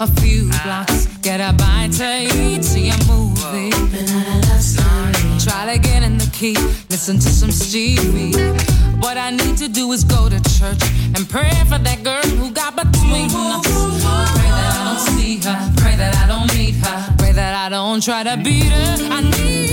a few blocks. Get a bite to eat, see a movie. Try to get in the key, listen to some Stevie. What I need to do is go to church and pray for that girl who got between us. Pray that I don't see her, pray that I don't meet her, pray that I don't try to beat her. I need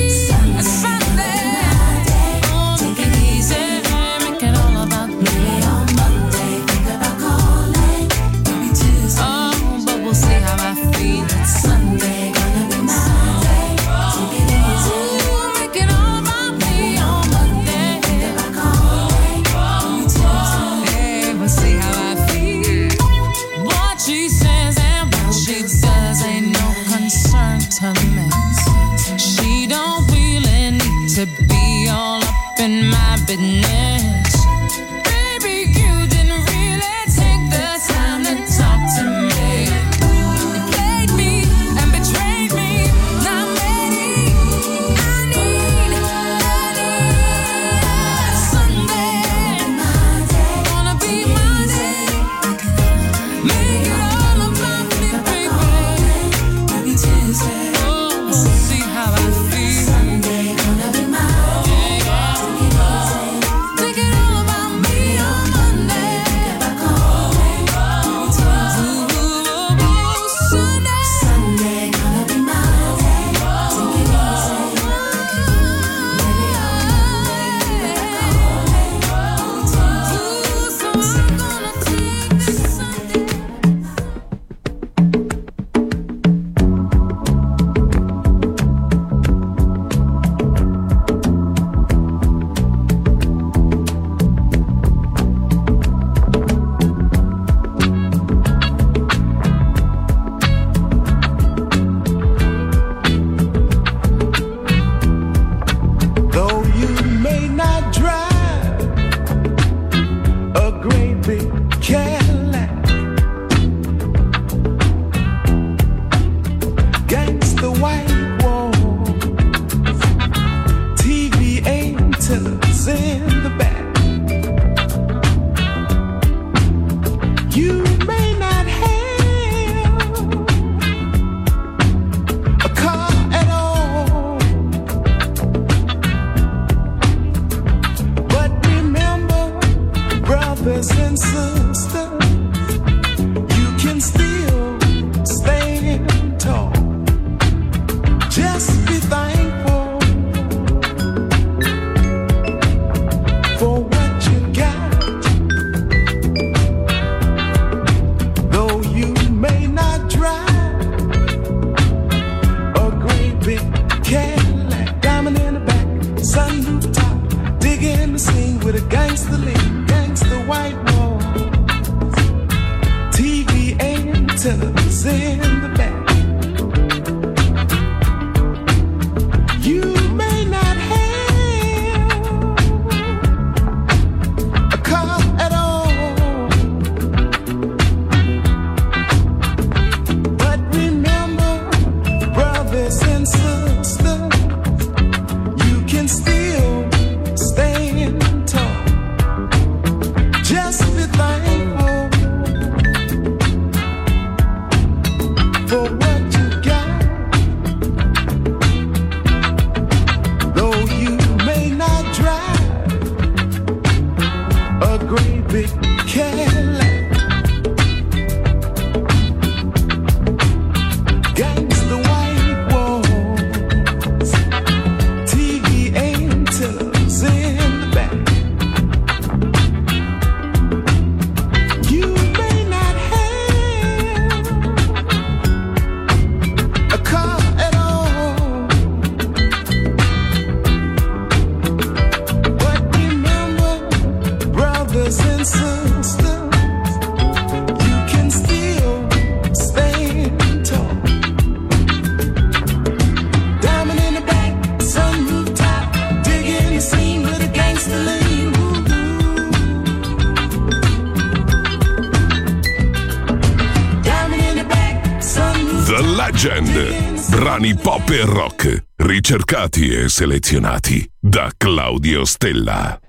per rock, ricercati e selezionati da Claudio Stella.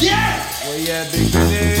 Yeah. Yeah. Oh,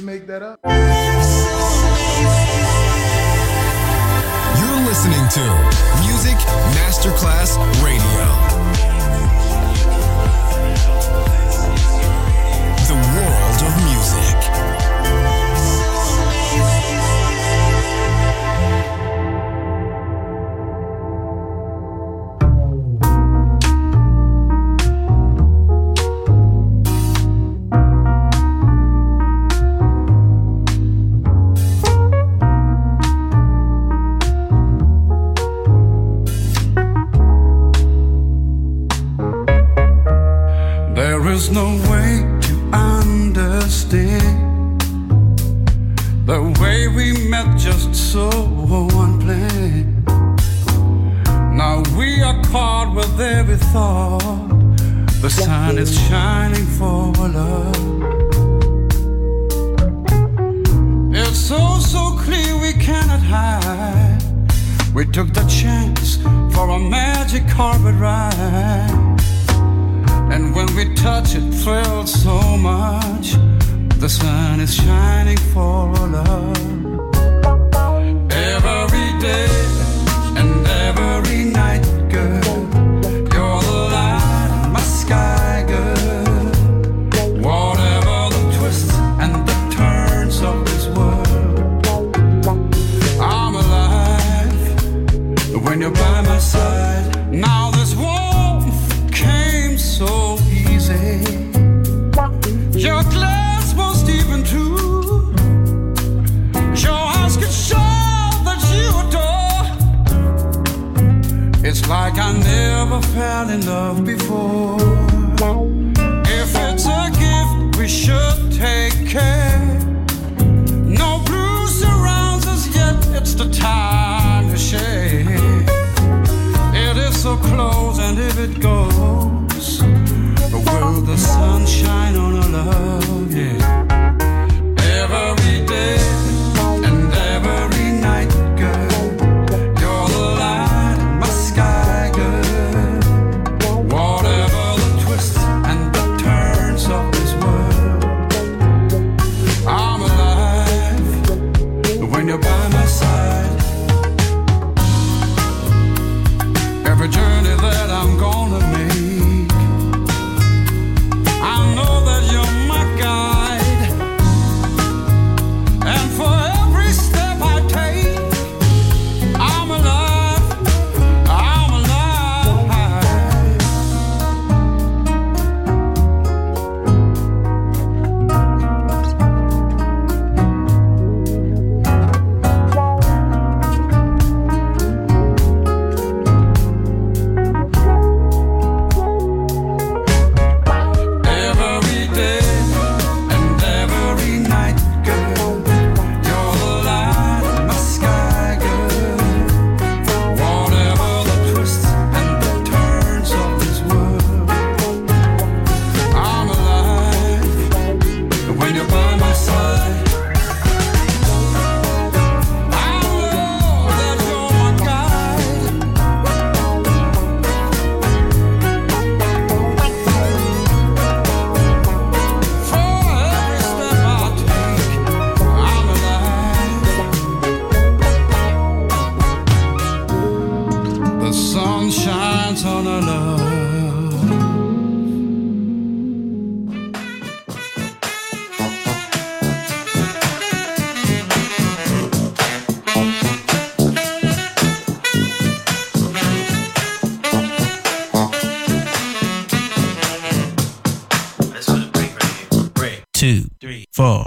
just make that up? You're listening to Music Masterclass Radio. Two, three, four.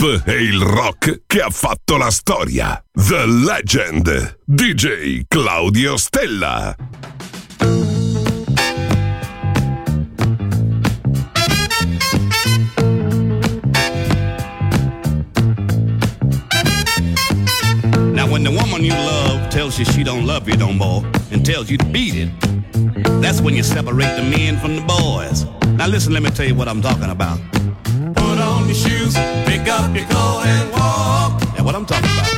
Pop e il rock che ha fatto la storia. The Legend. DJ Claudio Stella. Now when the woman you love tells you she don't love you no more and tells you to beat it, that's when you separate the men from the boys. Now listen, let me tell you what I'm talking about. Put on your shoes up, you go and walk. And what I'm talking about.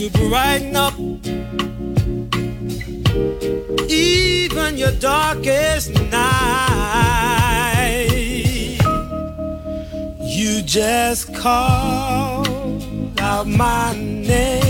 to brighten up even your darkest night. You just call out my name.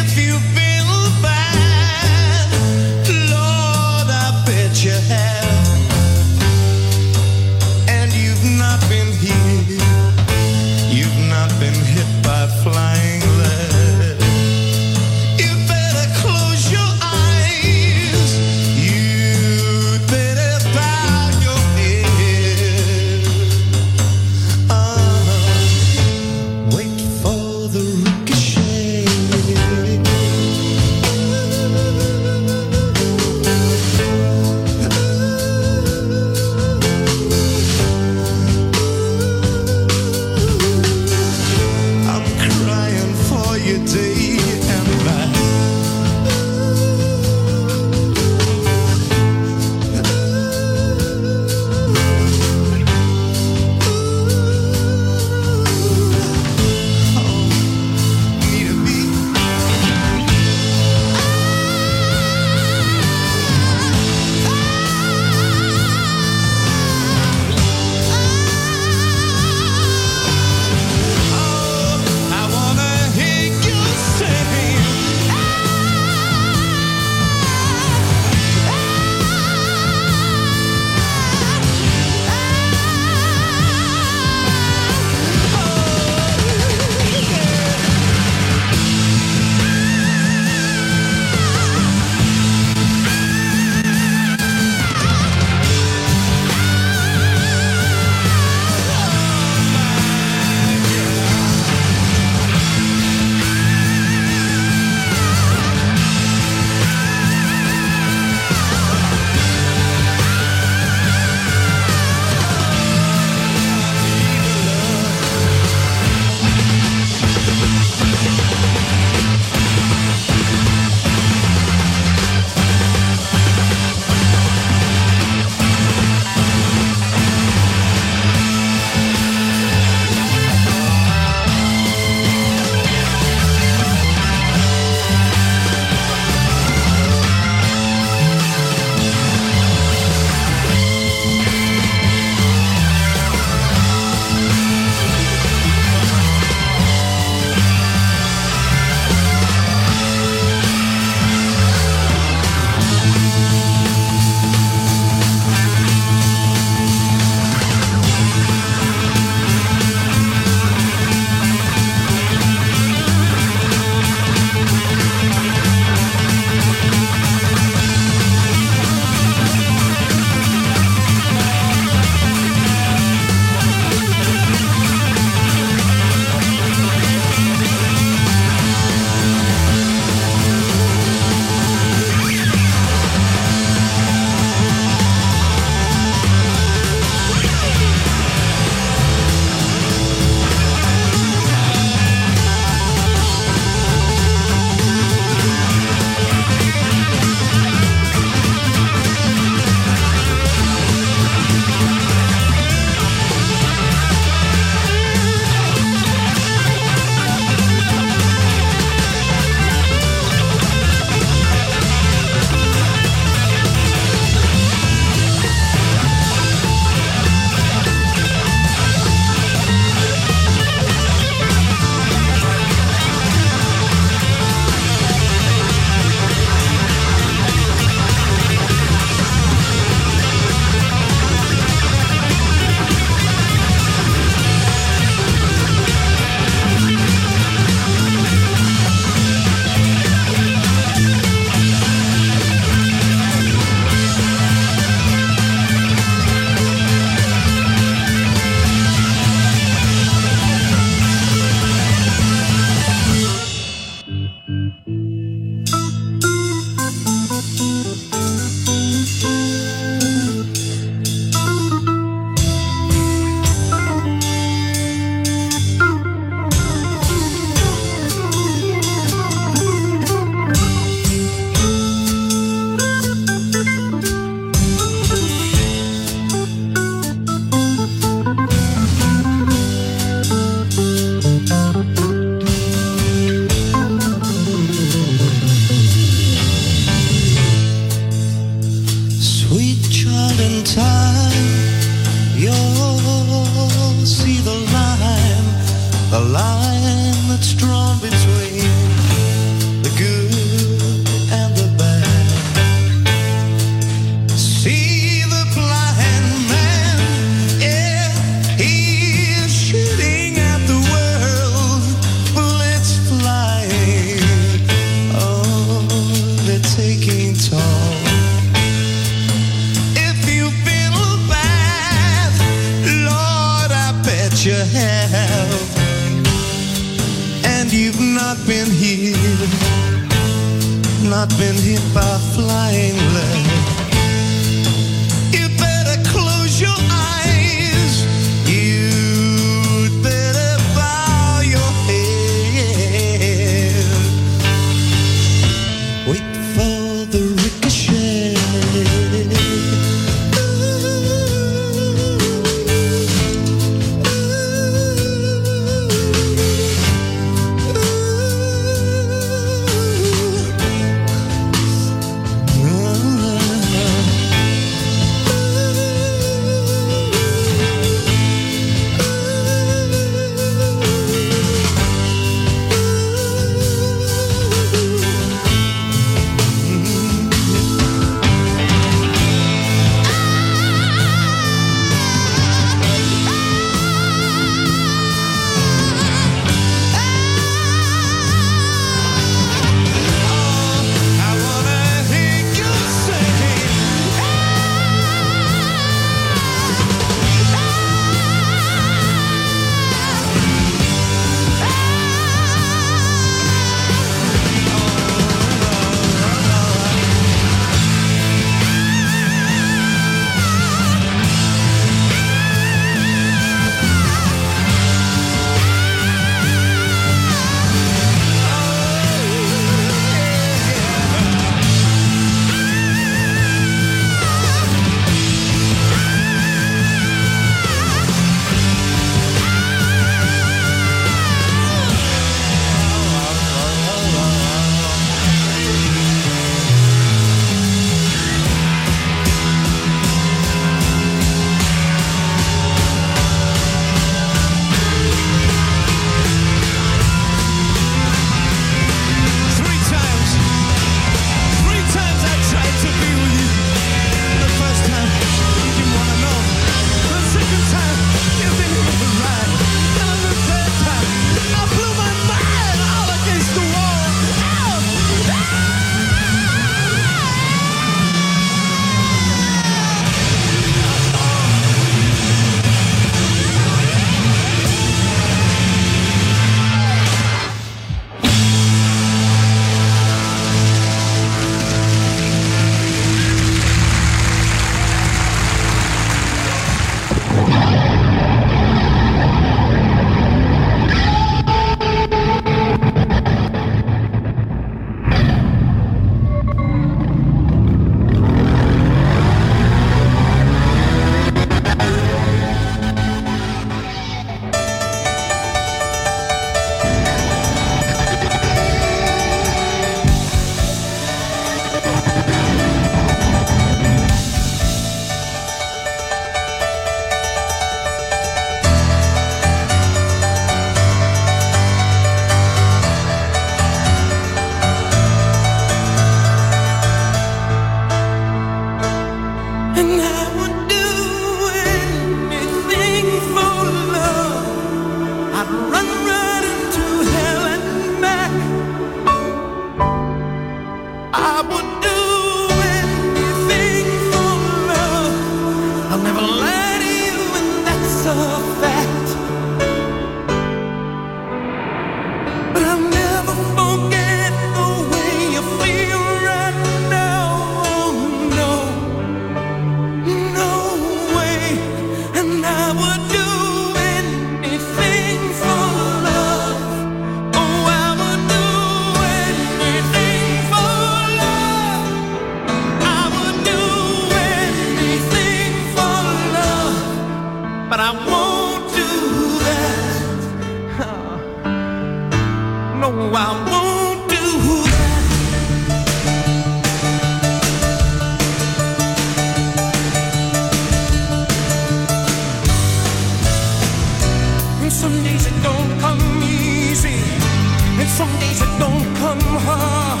Some days it don't come hard.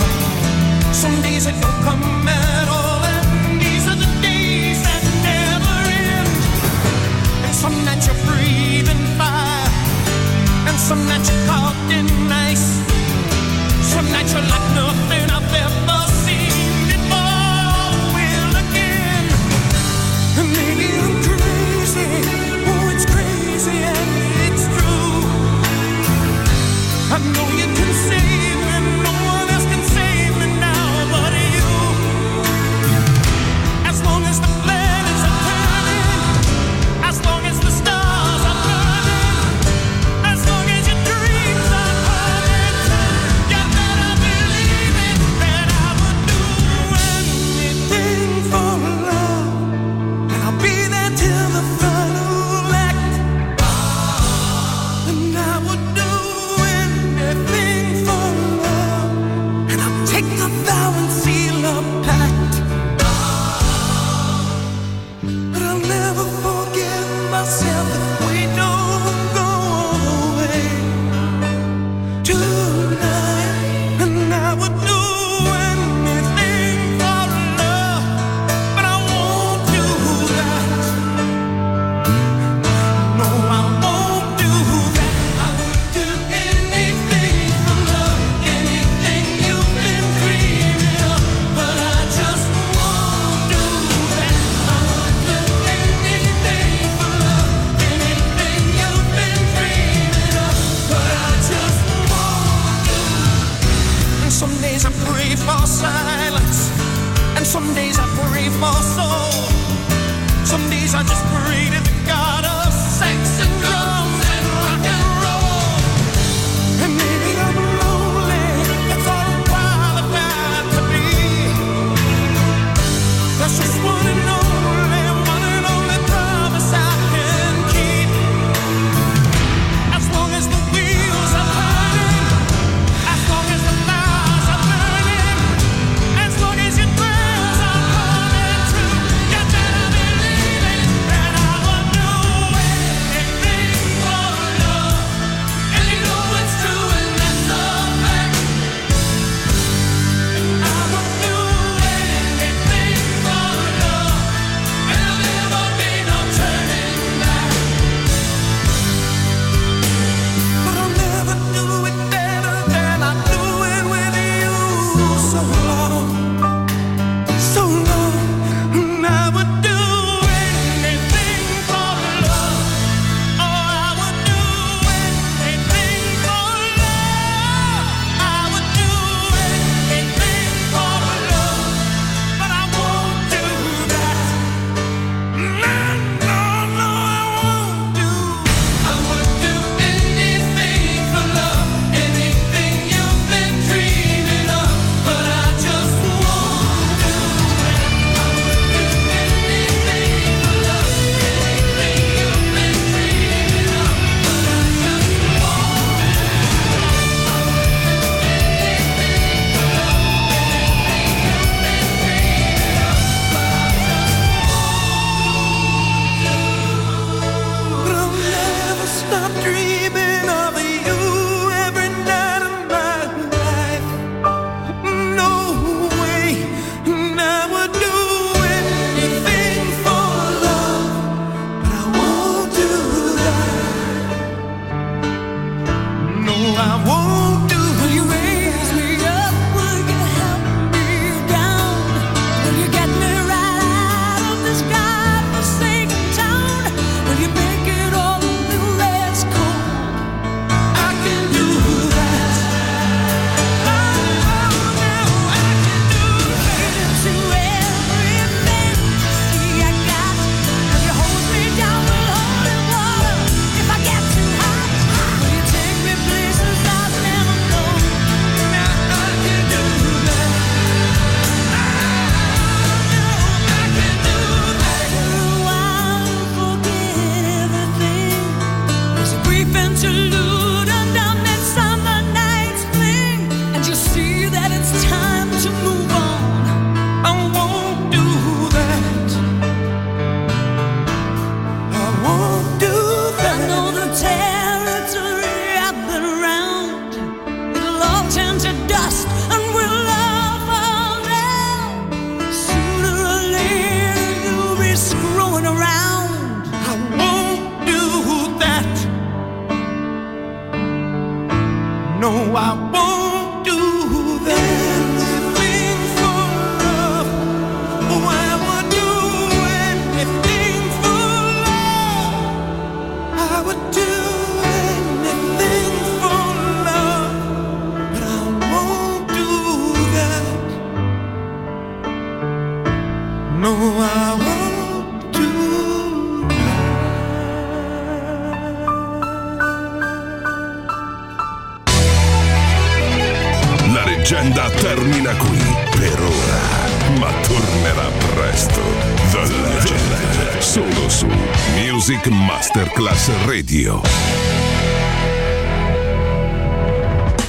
Some days it don't come at all. And these are the days that never end. And some that you're breathing fire. And some that you're caught in. Pray for soul. Some days I just pray to